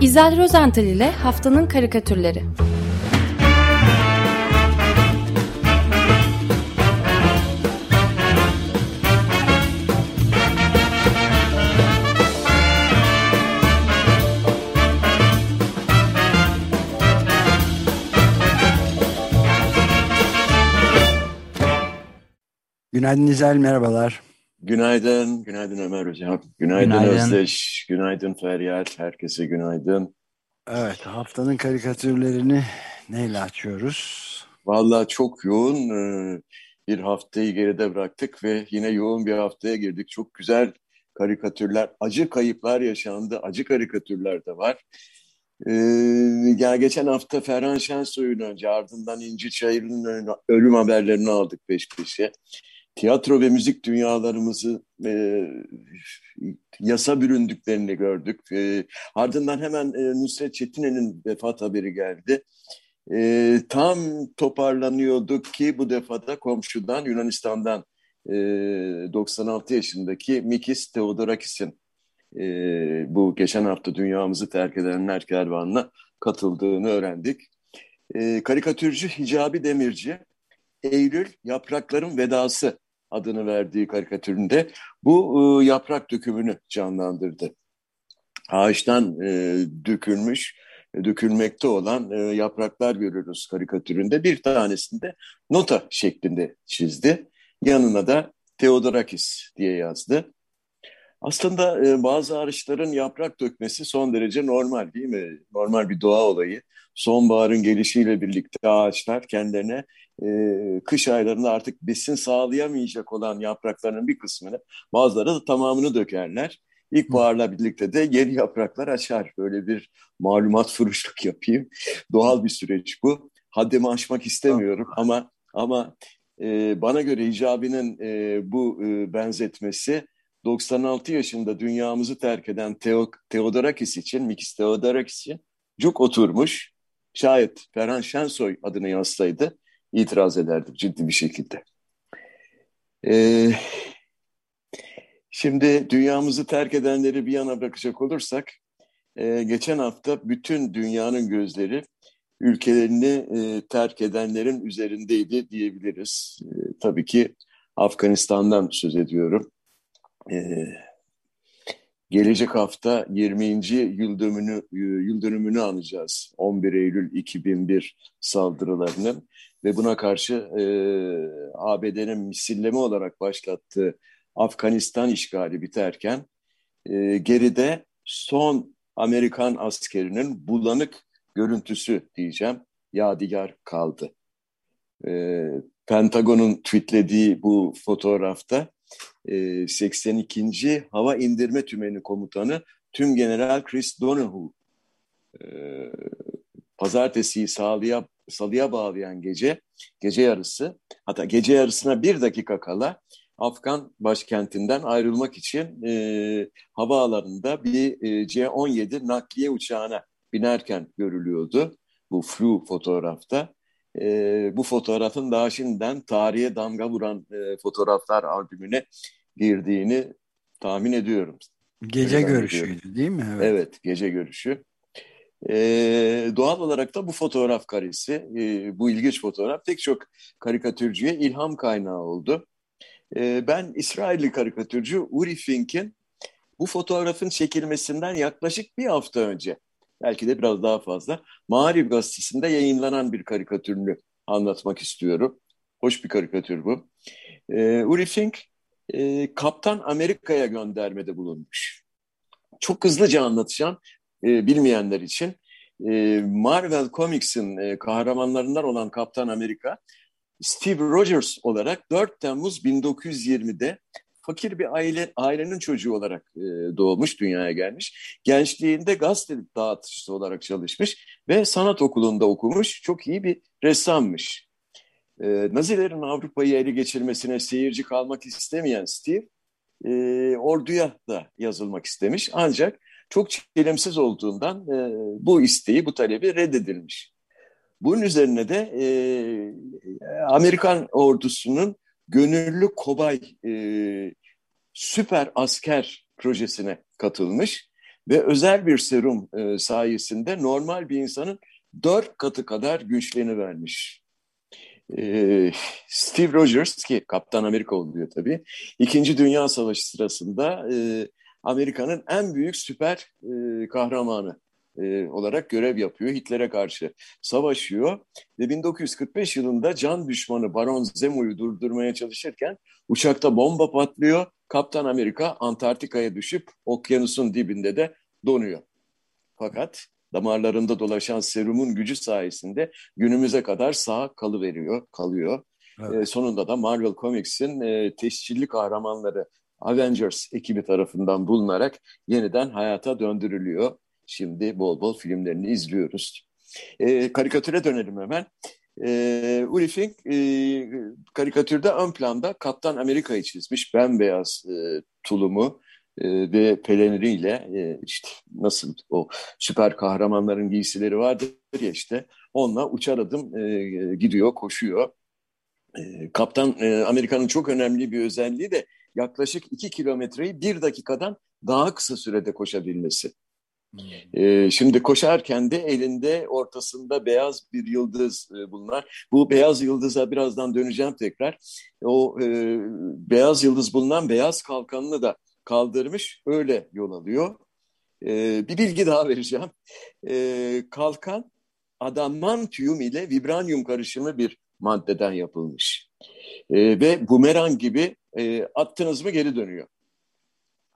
İzel Rozental ile Haftanın Karikatürleri Günaydın İzel, merhabalar. Günaydın, günaydın Ömer Hocam. Günaydın, günaydın. Özdeş, günaydın Feryal. Herkese günaydın. Evet, haftanın karikatürlerini neyle açıyoruz? Vallahi çok yoğun e, bir haftayı geride bıraktık ve yine yoğun bir haftaya girdik. Çok güzel karikatürler, acı kayıplar yaşandı, acı karikatürler de var. Ee, yani geçen hafta Ferhan Şensoy'un önce ardından İnci Çayır'ın ölüm haberlerini aldık peş peşe tiyatro ve müzik dünyalarımızı e, yasa büründüklerini gördük. E, ardından hemen e, Nusret Çetine'nin vefat haberi geldi. E, tam toparlanıyorduk ki bu defada komşudan Yunanistan'dan e, 96 yaşındaki Mikis Theodorakis'in e, bu geçen hafta dünyamızı terk edenler kervanına katıldığını öğrendik. E, karikatürcü Hicabi Demirci Eylül Yaprakların Vedası adını verdiği karikatüründe bu e, yaprak dökümünü canlandırdı. Ağaçtan e, dökülmüş, dökülmekte olan e, yapraklar görürüz karikatüründe. Bir tanesinde nota şeklinde çizdi. Yanına da Theodorakis diye yazdı. Aslında e, bazı ağaçların yaprak dökmesi son derece normal değil mi? Normal bir doğa olayı. Sonbaharın gelişiyle birlikte ağaçlar kendilerine e, kış aylarında artık besin sağlayamayacak olan yapraklarının bir kısmını bazıları da tamamını dökerler. İlkbaharla birlikte de yeni yapraklar açar. Böyle bir malumat fırışlık yapayım. Doğal bir süreç bu. Haddimi aşmak istemiyorum ama ama e, bana göre icabinin e, bu e, benzetmesi 96 yaşında dünyamızı terk eden Teo, Theodorakis için, Mikis Theodorakis için cuk oturmuş. Şayet Ferhan Şensoy adını yazsaydı itiraz ederdim ciddi bir şekilde. Ee, şimdi dünyamızı terk edenleri bir yana bırakacak olursak, e, geçen hafta bütün dünyanın gözleri ülkelerini e, terk edenlerin üzerindeydi diyebiliriz. E, tabii ki Afganistan'dan söz ediyorum. E, gelecek hafta 20. yıl dönümünü, yıl dönümünü anacağız. 11 Eylül 2001 saldırılarının ve buna karşı e, ABD'nin misilleme olarak başlattığı Afganistan işgali biterken e, geride son Amerikan askerinin bulanık görüntüsü diyeceğim yadigar kaldı. E, Pentagon'un tweetlediği bu fotoğrafta e, 82. Hava İndirme Tümeni Komutanı Tüm General Chris Donohue e, pazartesiyi sağlıya, salıya bağlayan gece, gece yarısı, hatta gece yarısına bir dakika kala Afgan başkentinden ayrılmak için e, havaalanında bir e, C-17 nakliye uçağına binerken görülüyordu bu flu fotoğrafta. E, bu fotoğrafın daha şimdiden tarihe damga vuran e, fotoğraflar albümüne girdiğini tahmin ediyorum. Gece görüşüydü değil mi? Evet, evet gece görüşü. Ee, doğal olarak da bu fotoğraf karesi, e, bu ilginç fotoğraf pek çok karikatürcüye ilham kaynağı oldu. E, ben İsrailli karikatürcü Uri Fink'in bu fotoğrafın çekilmesinden yaklaşık bir hafta önce, belki de biraz daha fazla, Mağrib Gazetesi'nde yayınlanan bir karikatürünü anlatmak istiyorum. Hoş bir karikatür bu. E, Uri Fink, e, Kaptan Amerika'ya göndermede bulunmuş. Çok hızlıca anlatacağım e, bilmeyenler için. E, Marvel Comics'in e, kahramanlarından olan Kaptan Amerika, Steve Rogers olarak 4 Temmuz 1920'de fakir bir aile ailenin çocuğu olarak e, doğmuş, dünyaya gelmiş. Gençliğinde gazete dağıtıcısı olarak çalışmış ve sanat okulunda okumuş. Çok iyi bir ressammış. E, Nazilerin Avrupa'yı ele geçirmesine seyirci kalmak istemeyen Steve, e, orduya da yazılmak istemiş. Ancak çok çelimsiz olduğundan e, bu isteği, bu talebi reddedilmiş. Bunun üzerine de e, Amerikan ordusunun gönüllü kobay e, süper asker projesine katılmış ve özel bir serum e, sayesinde normal bir insanın dört katı kadar güçlenivermiş. E, Steve Rogers ki Kaptan Amerika oluyor tabii. İkinci Dünya Savaşı sırasında e, Amerika'nın en büyük süper e, kahramanı e, olarak görev yapıyor. Hitler'e karşı savaşıyor ve 1945 yılında can düşmanı Baron Zemo'yu durdurmaya çalışırken uçakta bomba patlıyor. Kaptan Amerika Antarktika'ya düşüp okyanusun dibinde de donuyor. Fakat damarlarında dolaşan serumun gücü sayesinde günümüze kadar sağ kalıveriyor, kalıyor. Evet. E, sonunda da Marvel Comics'in e, tescilli kahramanları Avengers ekibi tarafından bulunarak yeniden hayata döndürülüyor. Şimdi bol bol filmlerini izliyoruz. E, karikatüre dönelim hemen. E, Uri Fink e, karikatürde ön planda Kaptan Amerika'yı çizmiş. Bembeyaz e, tulumu e, ve peleneriyle e, işte nasıl o süper kahramanların giysileri vardır ya işte onunla uçar adım e, gidiyor, koşuyor. E, Kaptan e, Amerika'nın çok önemli bir özelliği de yaklaşık iki kilometreyi bir dakikadan daha kısa sürede koşabilmesi. Ee, şimdi koşarken de elinde ortasında beyaz bir yıldız e. Bu beyaz yıldıza birazdan döneceğim tekrar. O e, beyaz yıldız bulunan beyaz kalkanını da kaldırmış öyle yol alıyor. E, bir bilgi daha vereceğim. E, kalkan adamantium ile vibranyum karışımı bir maddeden yapılmış. Ve bumerang gibi e, attınız mı geri dönüyor.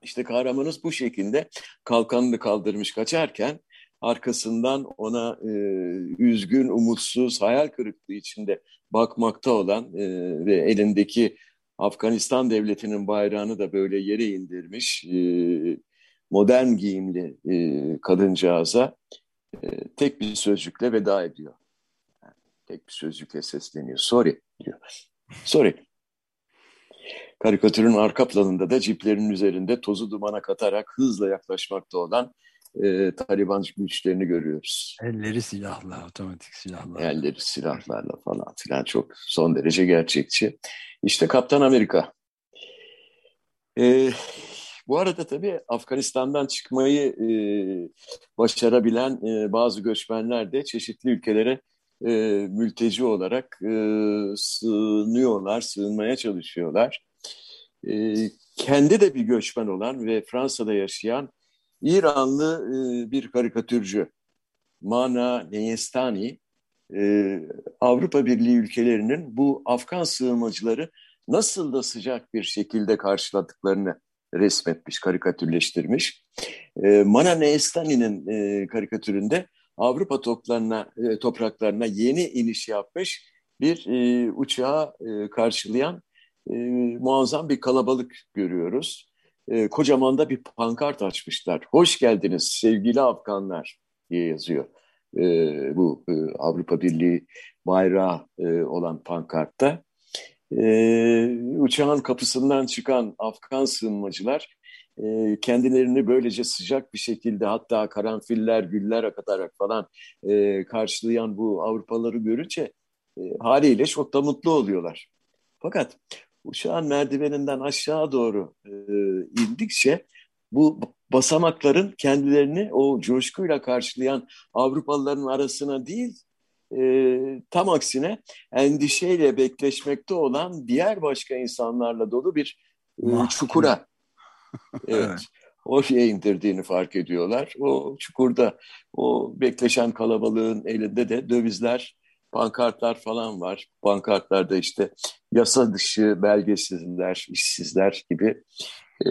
İşte kahramanımız bu şekilde kalkanını kaldırmış kaçarken arkasından ona e, üzgün, umutsuz, hayal kırıklığı içinde bakmakta olan e, ve elindeki Afganistan devletinin bayrağını da böyle yere indirmiş e, modern giyimli e, kadıncağıza e, tek bir sözcükle veda ediyor. Yani tek bir sözcükle sesleniyor. Sorry diyor. Sorry. Karikatürün arka planında da ciplerin üzerinde tozu dumana katarak hızla yaklaşmakta olan e, Taliban güçlerini görüyoruz. Elleri silahla, otomatik silahla. Elleri silahlarla falan filan çok son derece gerçekçi. İşte Kaptan Amerika. E, bu arada tabii Afganistan'dan çıkmayı e, başarabilen e, bazı göçmenler de çeşitli ülkelere e, mülteci olarak e, sığınıyorlar, sığınmaya çalışıyorlar e, kendi de bir göçmen olan ve Fransa'da yaşayan İranlı e, bir karikatürcü Mana Neyestani e, Avrupa Birliği ülkelerinin bu Afgan sığınmacıları nasıl da sıcak bir şekilde karşıladıklarını resmetmiş, karikatürleştirmiş. E, Mana Neyestani'nin e, karikatüründe Avrupa toplarına, e, topraklarına yeni iniş yapmış bir e, uçağı e, karşılayan e, muazzam bir kalabalık görüyoruz. E, kocaman da bir pankart açmışlar. Hoş geldiniz sevgili Afganlar diye yazıyor. E, bu e, Avrupa Birliği bayrağı e, olan pankartta. E, uçağın kapısından çıkan Afgan sığınmacılar e, kendilerini böylece sıcak bir şekilde hatta karanfiller, güller akatarak falan e, karşılayan bu Avrupalıları görünce e, haliyle çok da mutlu oluyorlar. Fakat uçağın merdiveninden aşağı doğru e, indikçe bu basamakların kendilerini o coşkuyla karşılayan Avrupalıların arasına değil e, tam aksine endişeyle bekleşmekte olan diğer başka insanlarla dolu bir e, çukura. Evet, oraya indirdiğini fark ediyorlar. O çukurda o bekleşen kalabalığın elinde de dövizler pankartlar falan var. Pankartlarda işte yasa dışı belgesizler, işsizler gibi e,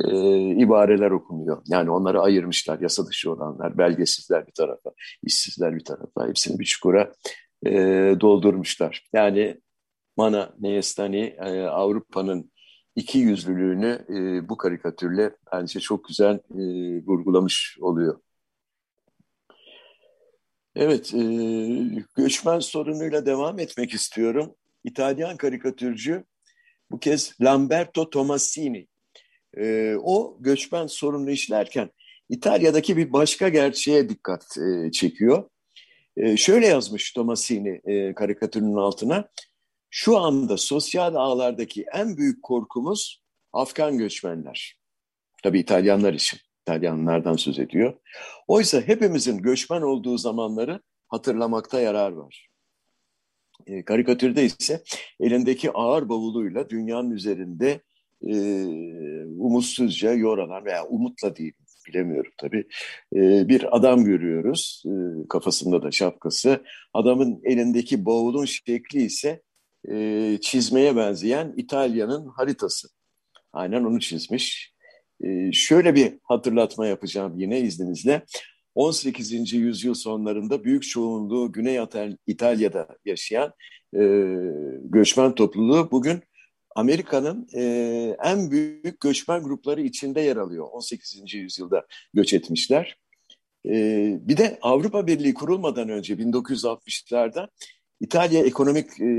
ibareler okunuyor. Yani onları ayırmışlar. Yasa dışı olanlar, belgesizler bir tarafa, işsizler bir tarafa. Hepsini bir çukura e, doldurmuşlar. Yani Mana Neyestani e, Avrupa'nın iki yüzlülüğünü e, bu karikatürle bence çok güzel e, vurgulamış oluyor. Evet, e, göçmen sorunuyla devam etmek istiyorum. İtalyan karikatürcü bu kez Lamberto Tomasini. E, o göçmen sorununu işlerken İtalya'daki bir başka gerçeğe dikkat e, çekiyor. E, şöyle yazmış Tomasini e, karikatürünün altına. Şu anda sosyal ağlardaki en büyük korkumuz Afgan göçmenler. Tabii İtalyanlar için. İtalyanlardan söz ediyor. Oysa hepimizin göçmen olduğu zamanları hatırlamakta yarar var. E, karikatürde ise elindeki ağır bavuluyla dünyanın üzerinde e, umutsuzca yoralan veya umutla değil bilemiyorum tabii. E, bir adam görüyoruz e, kafasında da şapkası. Adamın elindeki bavulun şekli ise e, çizmeye benzeyen İtalya'nın haritası. Aynen onu çizmiş. E, şöyle bir hatırlatma yapacağım yine izninizle. 18. yüzyıl sonlarında büyük çoğunluğu Güney İtalya'da yaşayan e, göçmen topluluğu bugün Amerika'nın e, en büyük göçmen grupları içinde yer alıyor. 18. yüzyılda göç etmişler. E, bir de Avrupa Birliği kurulmadan önce 1960'larda İtalya ekonomik e,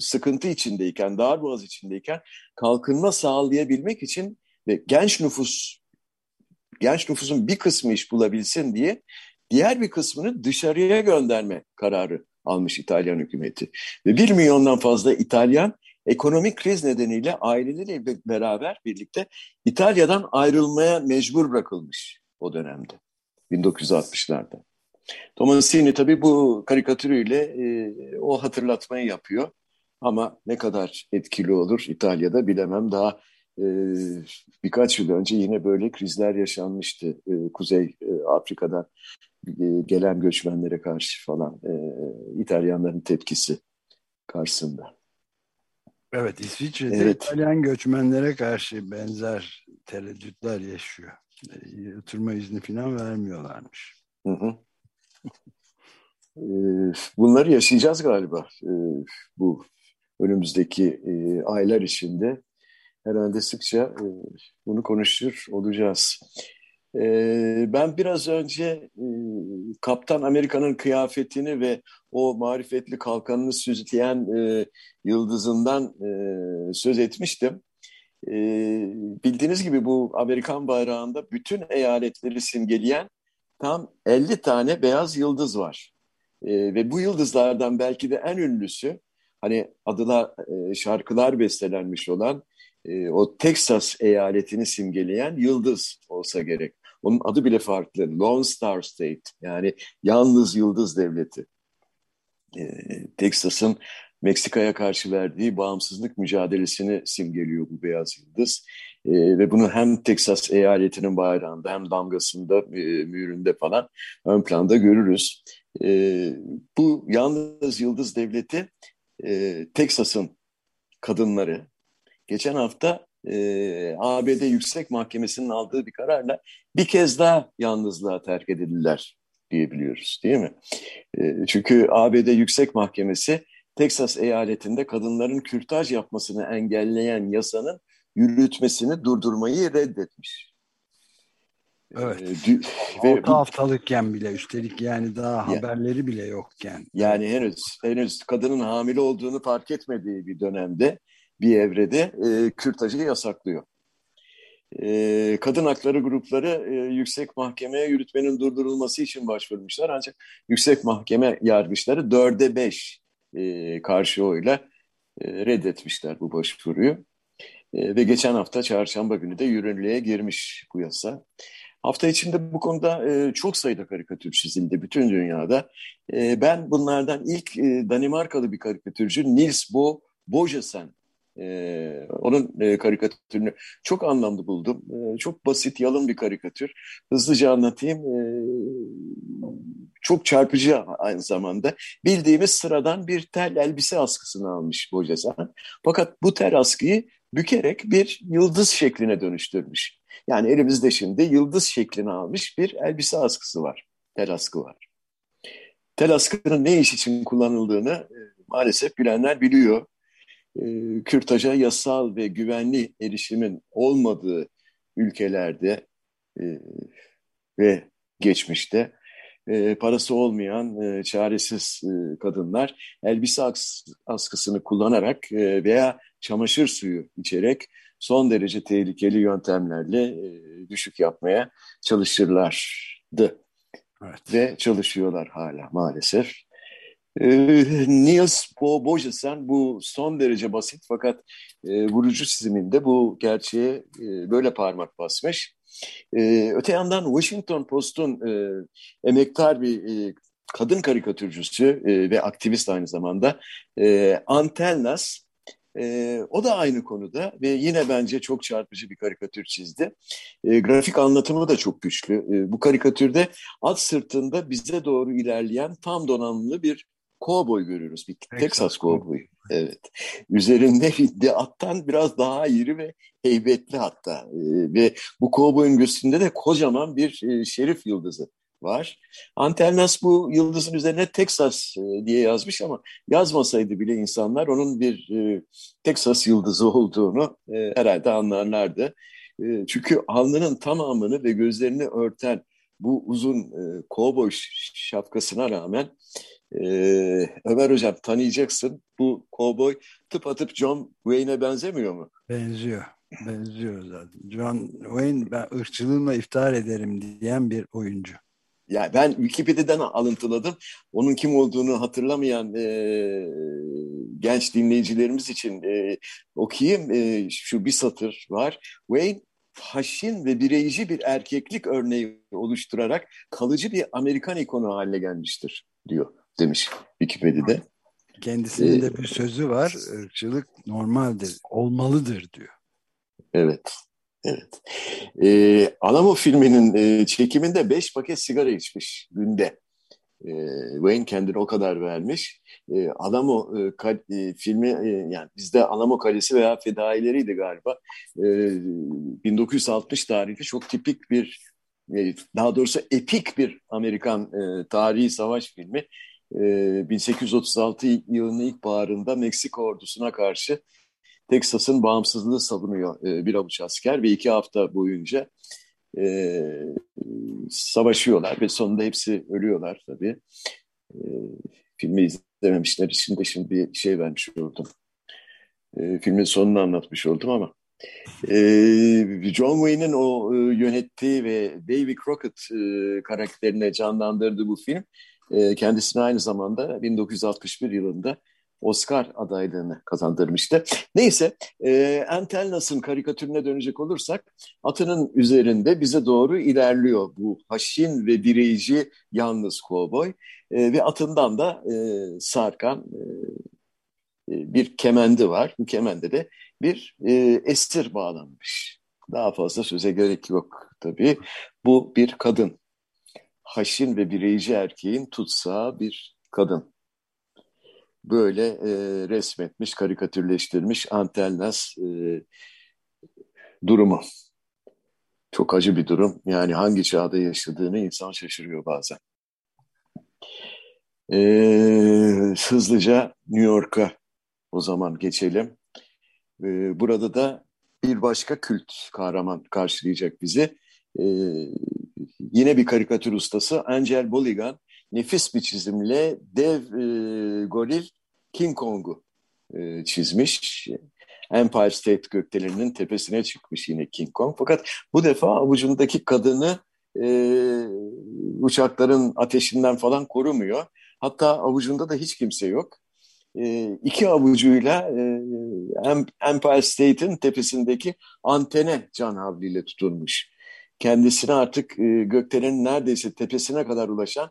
sıkıntı içindeyken, darboğaz içindeyken kalkınma sağlayabilmek için ve genç nüfus genç nüfusun bir kısmı iş bulabilsin diye diğer bir kısmını dışarıya gönderme kararı almış İtalyan hükümeti. Ve bir milyondan fazla İtalyan ekonomik kriz nedeniyle aileleriyle beraber birlikte İtalya'dan ayrılmaya mecbur bırakılmış o dönemde 1960'larda. Tomasini tabii bu karikatürüyle e, o hatırlatmayı yapıyor. Ama ne kadar etkili olur İtalya'da bilemem. Daha birkaç yıl önce yine böyle krizler yaşanmıştı. E, Kuzey e, Afrika'dan e, gelen göçmenlere karşı falan e, İtalyanların tepkisi karşısında. Evet İsviçre'de evet. İtalyan göçmenlere karşı benzer tereddütler yaşıyor. Oturma izni falan vermiyorlarmış. Hı hı. E, bunları yaşayacağız galiba bu önümüzdeki aylar içinde herhalde sıkça e, bunu konuşur olacağız. E, ben biraz önce e, Kaptan Amerika'nın kıyafetini ve o marifetli kalkanını süzleyen e, yıldızından söz etmiştim. Bildiğiniz gibi bu Amerikan bayrağında bütün eyaletleri simgeleyen tam 50 tane beyaz yıldız var. Ve bu yıldızlardan belki de en ünlüsü hani adına e, şarkılar bestelenmiş olan e, o Texas eyaletini simgeleyen yıldız olsa gerek. Onun adı bile farklı. Lone Star State yani yalnız yıldız devleti. E, Texas'ın Meksika'ya karşı verdiği bağımsızlık mücadelesini simgeliyor bu beyaz yıldız. E, ve bunu hem Texas eyaletinin bayrağında hem damgasında, e, mühründe falan ön planda görürüz. E, bu yalnız yıldız devleti e, Texas'ın kadınları, geçen hafta e, ABD Yüksek Mahkemesi'nin aldığı bir kararla bir kez daha yalnızlığa terk edildiler diyebiliyoruz değil mi? E, çünkü ABD Yüksek Mahkemesi Teksas eyaletinde kadınların kürtaj yapmasını engelleyen yasanın yürütmesini durdurmayı reddetmiş. Evet. Ee, ve Altı haftalıkken bile üstelik yani daha ya, haberleri bile yokken. Yani henüz henüz kadının hamile olduğunu fark etmediği bir dönemde bir evrede e, kürtajı yasaklıyor. E, kadın hakları grupları e, yüksek mahkemeye yürütmenin durdurulması için başvurmuşlar. Ancak yüksek mahkeme yargıçları dörde beş e, karşı oyla e, reddetmişler bu başvuruyu. E, ve geçen hafta çarşamba günü de yürürlüğe girmiş bu yasa. Hafta içinde bu konuda e, çok sayıda karikatür çizildi bütün dünyada. E, ben bunlardan ilk e, Danimarkalı bir karikatürcü Nils Bo Bojesen ee, onun e, karikatürünü çok anlamlı buldum. Ee, çok basit, yalın bir karikatür. Hızlıca anlatayım. Ee, çok çarpıcı aynı zamanda. Bildiğimiz sıradan bir tel elbise askısını almış Bocasan. Fakat bu tel askıyı bükerek bir yıldız şekline dönüştürmüş. Yani elimizde şimdi yıldız şeklini almış bir elbise askısı var. Tel askı var. Tel askının ne iş için kullanıldığını e, maalesef bilenler biliyor kürtaja yasal ve güvenli erişimin olmadığı ülkelerde e, ve geçmişte e, parası olmayan e, çaresiz e, kadınlar elbise askısını kullanarak e, veya çamaşır suyu içerek son derece tehlikeli yöntemlerle e, düşük yapmaya çalışırlardı. Evet. Ve çalışıyorlar hala maalesef. Ee, Niels Bo Bojesen bu son derece basit fakat e, vurucu çiziminde bu gerçeğe e, böyle parmak basmış. E, öte yandan Washington Post'un e, emektar bir e, kadın karikatürcüsü e, ve aktivist aynı zamanda e, Antelnas e, o da aynı konuda ve yine bence çok çarpıcı bir karikatür çizdi. E, grafik anlatımı da çok güçlü. E, bu karikatürde at sırtında bize doğru ilerleyen tam donanımlı bir kovboy görüyoruz. Bir Texas, Texas kovboyu. Evet. Üzerinde de attan biraz daha iri ve heybetli hatta. E, ve bu kovboyun göğsünde de kocaman bir e, şerif yıldızı var. Antelnas bu yıldızın üzerine Texas e, diye yazmış ama yazmasaydı bile insanlar onun bir e, Texas yıldızı olduğunu herhalde anlarlardı. Çünkü alnının tamamını ve gözlerini örten bu uzun e, kovboy şapkasına rağmen e, Ömer Hocam tanıyacaksın bu kovboy tıp atıp John Wayne'e benzemiyor mu? Benziyor. Benziyor zaten. John Wayne ben ırkçılığımla iftihar ederim diyen bir oyuncu. Ya ben Wikipedia'dan alıntıladım. Onun kim olduğunu hatırlamayan e, genç dinleyicilerimiz için e, okuyayım. E, şu bir satır var. Wayne haşin ve bireyci bir erkeklik örneği oluşturarak kalıcı bir Amerikan ikonu haline gelmiştir diyor demiş Wikipedia'da. Kendisinin ee, de bir sözü var. Irkçılık normaldir, olmalıdır diyor. Evet. Evet. Ee, Alamo filminin e, çekiminde beş paket sigara içmiş günde. E, Wayne kendine o kadar vermiş. E, Alamo e, kal, e, filmi e, yani bizde Alamo Kalesi veya Fedaileriydi galiba. E, 1960 tarihli çok tipik bir e, daha doğrusu epik bir Amerikan e, tarihi savaş filmi. E, 1836 yılının ilk baharında Meksika ordusuna karşı Teksas'ın bağımsızlığı savunuyor e, bir avuç asker ve iki hafta boyunca e, savaşıyorlar ve sonunda hepsi ölüyorlar tabii. E, filmi izlememişler için de şimdi bir şey vermiş oldum. E, filmin sonunu anlatmış oldum ama. E, John Wayne'in o e, yönettiği ve Davy Crockett e, karakterine canlandırdığı bu film e, kendisine aynı zamanda 1961 yılında Oscar adaylığını kazandırmıştı. Neyse, e, Antelnas'ın karikatürüne dönecek olursak, atının üzerinde bize doğru ilerliyor bu haşin ve direyici yalnız kovboy e, ve atından da e, sarkan e, e, bir kemendi var. Bu kemende de bir e, esir bağlanmış. Daha fazla söze gerek yok tabii. Bu bir kadın. Haşin ve bireyci erkeğin tutsağı bir kadın böyle e, resmetmiş, karikatürleştirmiş Antelnas e, durumu. Çok acı bir durum. Yani hangi çağda yaşadığını insan şaşırıyor bazen. E, hızlıca New York'a o zaman geçelim. E, burada da bir başka kült kahraman karşılayacak bizi. E, yine bir karikatür ustası Angel Boligan nefis bir çizimle dev e, goril King Kong'u e, çizmiş. Empire State gökdeleninin tepesine çıkmış yine King Kong. Fakat bu defa avucundaki kadını e, uçakların ateşinden falan korumuyor. Hatta avucunda da hiç kimse yok. E, iki avucuyla e, Empire State'in tepesindeki antene can havliyle tutulmuş. Kendisini artık e, gökdelenin neredeyse tepesine kadar ulaşan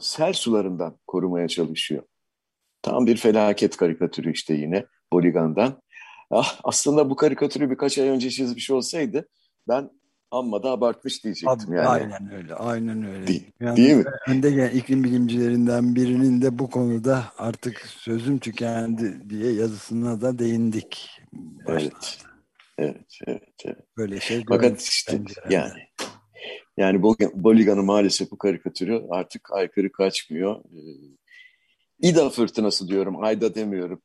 sel sularından korumaya çalışıyor. Tam bir felaket karikatürü işte yine Boligan'dan. Ah, aslında bu karikatürü birkaç ay önce çizmiş olsaydı ben amma da abartmış diyecektim yani. Aynen öyle, aynen öyle. Değil, yani değil mi? Önde gelen iklim bilimcilerinden birinin de bu konuda artık sözüm tükendi diye yazısına da değindik. Evet, evet, evet, evet. Böyle şey. Fakat işte yani yani Boligan'ın maalesef bu karikatürü artık aykırı kaçmıyor. Ee, İda fırtınası diyorum. Ayda demiyorum.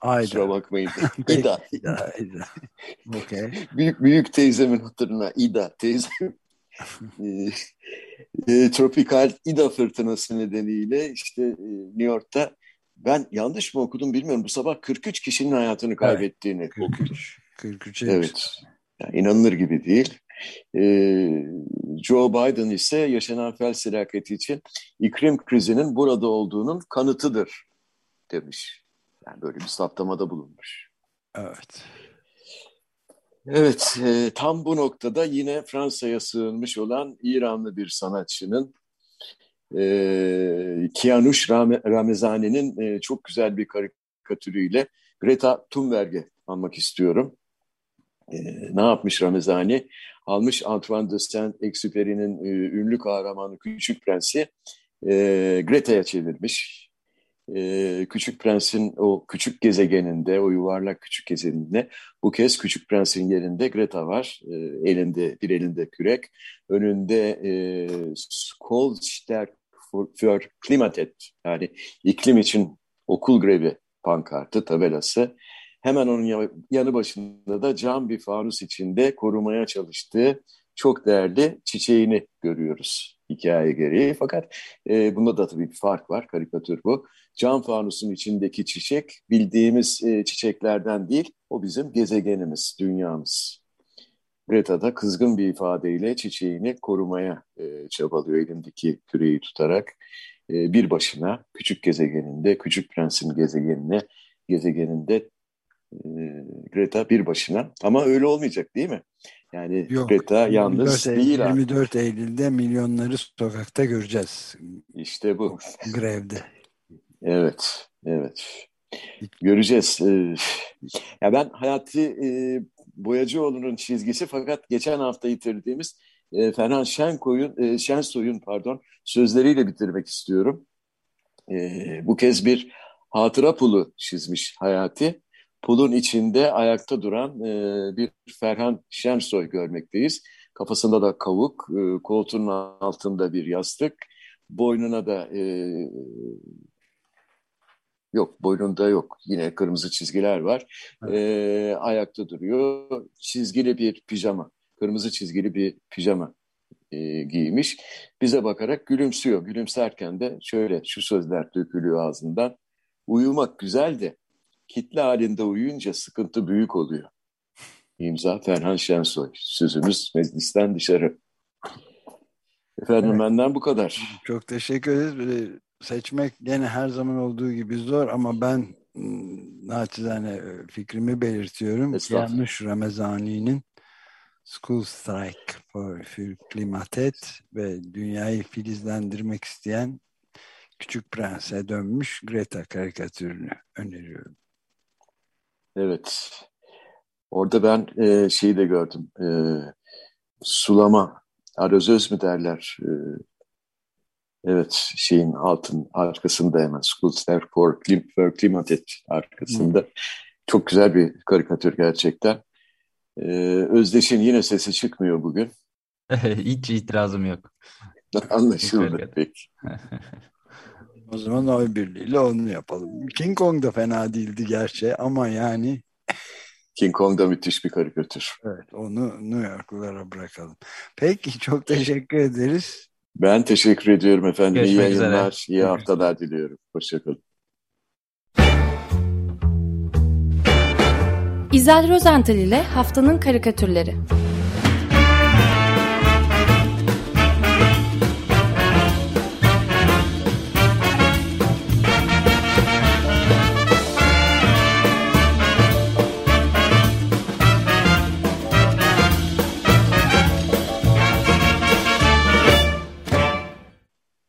Ayda. Kusura bakmayın. İda. İda. İda. Okay. büyük, büyük teyzemin hatırına İda teyzem. e, e, tropikal İda fırtınası nedeniyle işte e, New York'ta ben yanlış mı okudum bilmiyorum. Bu sabah 43 kişinin hayatını kaybettiğini evet, 43, okudum. 43. Evet. Yani inanılır gibi değil. Ee, Joe Biden ise yaşanan fel selaketi için iklim krizinin burada olduğunun kanıtıdır demiş. Yani böyle bir saptamada bulunmuş. Evet. Evet, e, tam bu noktada yine Fransa'ya sığınmış olan İranlı bir sanatçının e, Ramezani'nin e, çok güzel bir karikatürüyle Greta Thunberg'e anmak istiyorum. E, ne yapmış Ramezani? Almış Antoine de Saint-Exupéry'nin e, ünlü kahramanı Küçük Prens'i e, Greta'ya çevirmiş. E, Küçük Prens'in o küçük gezegeninde, o yuvarlak küçük gezegeninde bu kez Küçük Prens'in yerinde Greta var. E, elinde, bir elinde kürek. Önünde e, Skolstärk für Klimatet yani iklim için okul grevi pankartı, tabelası. Hemen onun yanı başında da cam bir fanus içinde korumaya çalıştığı çok değerli çiçeğini görüyoruz hikaye gereği. Fakat e, bunda da tabii bir fark var, karikatür bu. Cam fanusun içindeki çiçek bildiğimiz e, çiçeklerden değil, o bizim gezegenimiz, dünyamız. Greta da kızgın bir ifadeyle çiçeğini korumaya e, çabalıyor elindeki küreği tutarak. E, bir başına küçük gezegeninde, küçük prensin gezegenine, gezegeninde e, Greta bir başına. Ama öyle olmayacak değil mi? Yani Yok, Greta yalnız 24 değil. 24 Eylül'de milyonları sokakta göreceğiz. İşte bu. Grevde. Evet, evet. Göreceğiz. Ee, ya ben Hayati e, Boyacıoğlu'nun çizgisi fakat geçen hafta yitirdiğimiz e, Ferhan Şenkoy'un, e, Şensoy'un pardon sözleriyle bitirmek istiyorum. E, bu kez bir hatıra pulu çizmiş Hayati. Pulun içinde ayakta duran e, bir Ferhan Şensoy görmekteyiz. Kafasında da kavuk, e, koltuğunun altında bir yastık, boynuna da e, Yok boynunda yok. Yine kırmızı çizgiler var. Evet. Ee, ayakta duruyor. Çizgili bir pijama. Kırmızı çizgili bir pijama e, giymiş. Bize bakarak gülümsüyor. Gülümserken de şöyle şu sözler dökülüyor ağzından. Uyumak güzel de kitle halinde uyuyunca sıkıntı büyük oluyor. İmza Ferhan Şensoy. Sözümüz meclisten dışarı. Efendim evet. benden bu kadar. Çok teşekkür ederiz seçmek gene her zaman olduğu gibi zor ama ben ıı, naçizane e, fikrimi belirtiyorum. Yanlış Ramazani'nin School Strike for, for Klimatet ve dünyayı filizlendirmek isteyen Küçük Prens'e dönmüş Greta karikatürünü öneriyorum. Evet. Orada ben e, şeyi de gördüm. E, sulama, arozöz mü derler? E, Evet, şeyin altın arkasında hemen Schoolster for, for Climatet arkasında. Hmm. Çok güzel bir karikatür gerçekten. Ee, Özdeş'in yine sesi çıkmıyor bugün. Hiç itirazım yok. Anlaşıldı peki. o zaman oy birliğiyle onu yapalım. King Kong da fena değildi gerçi ama yani King Kong da müthiş bir karikatür. Evet, onu New Yorklulara bırakalım. Peki, çok teşekkür ederiz. Ben teşekkür ediyorum efendim. Görüşmek iyi yayınlar, üzere. iyi haftalar diliyorum. Hoşçakalın. İzel Rozental ile Haftanın Karikatürleri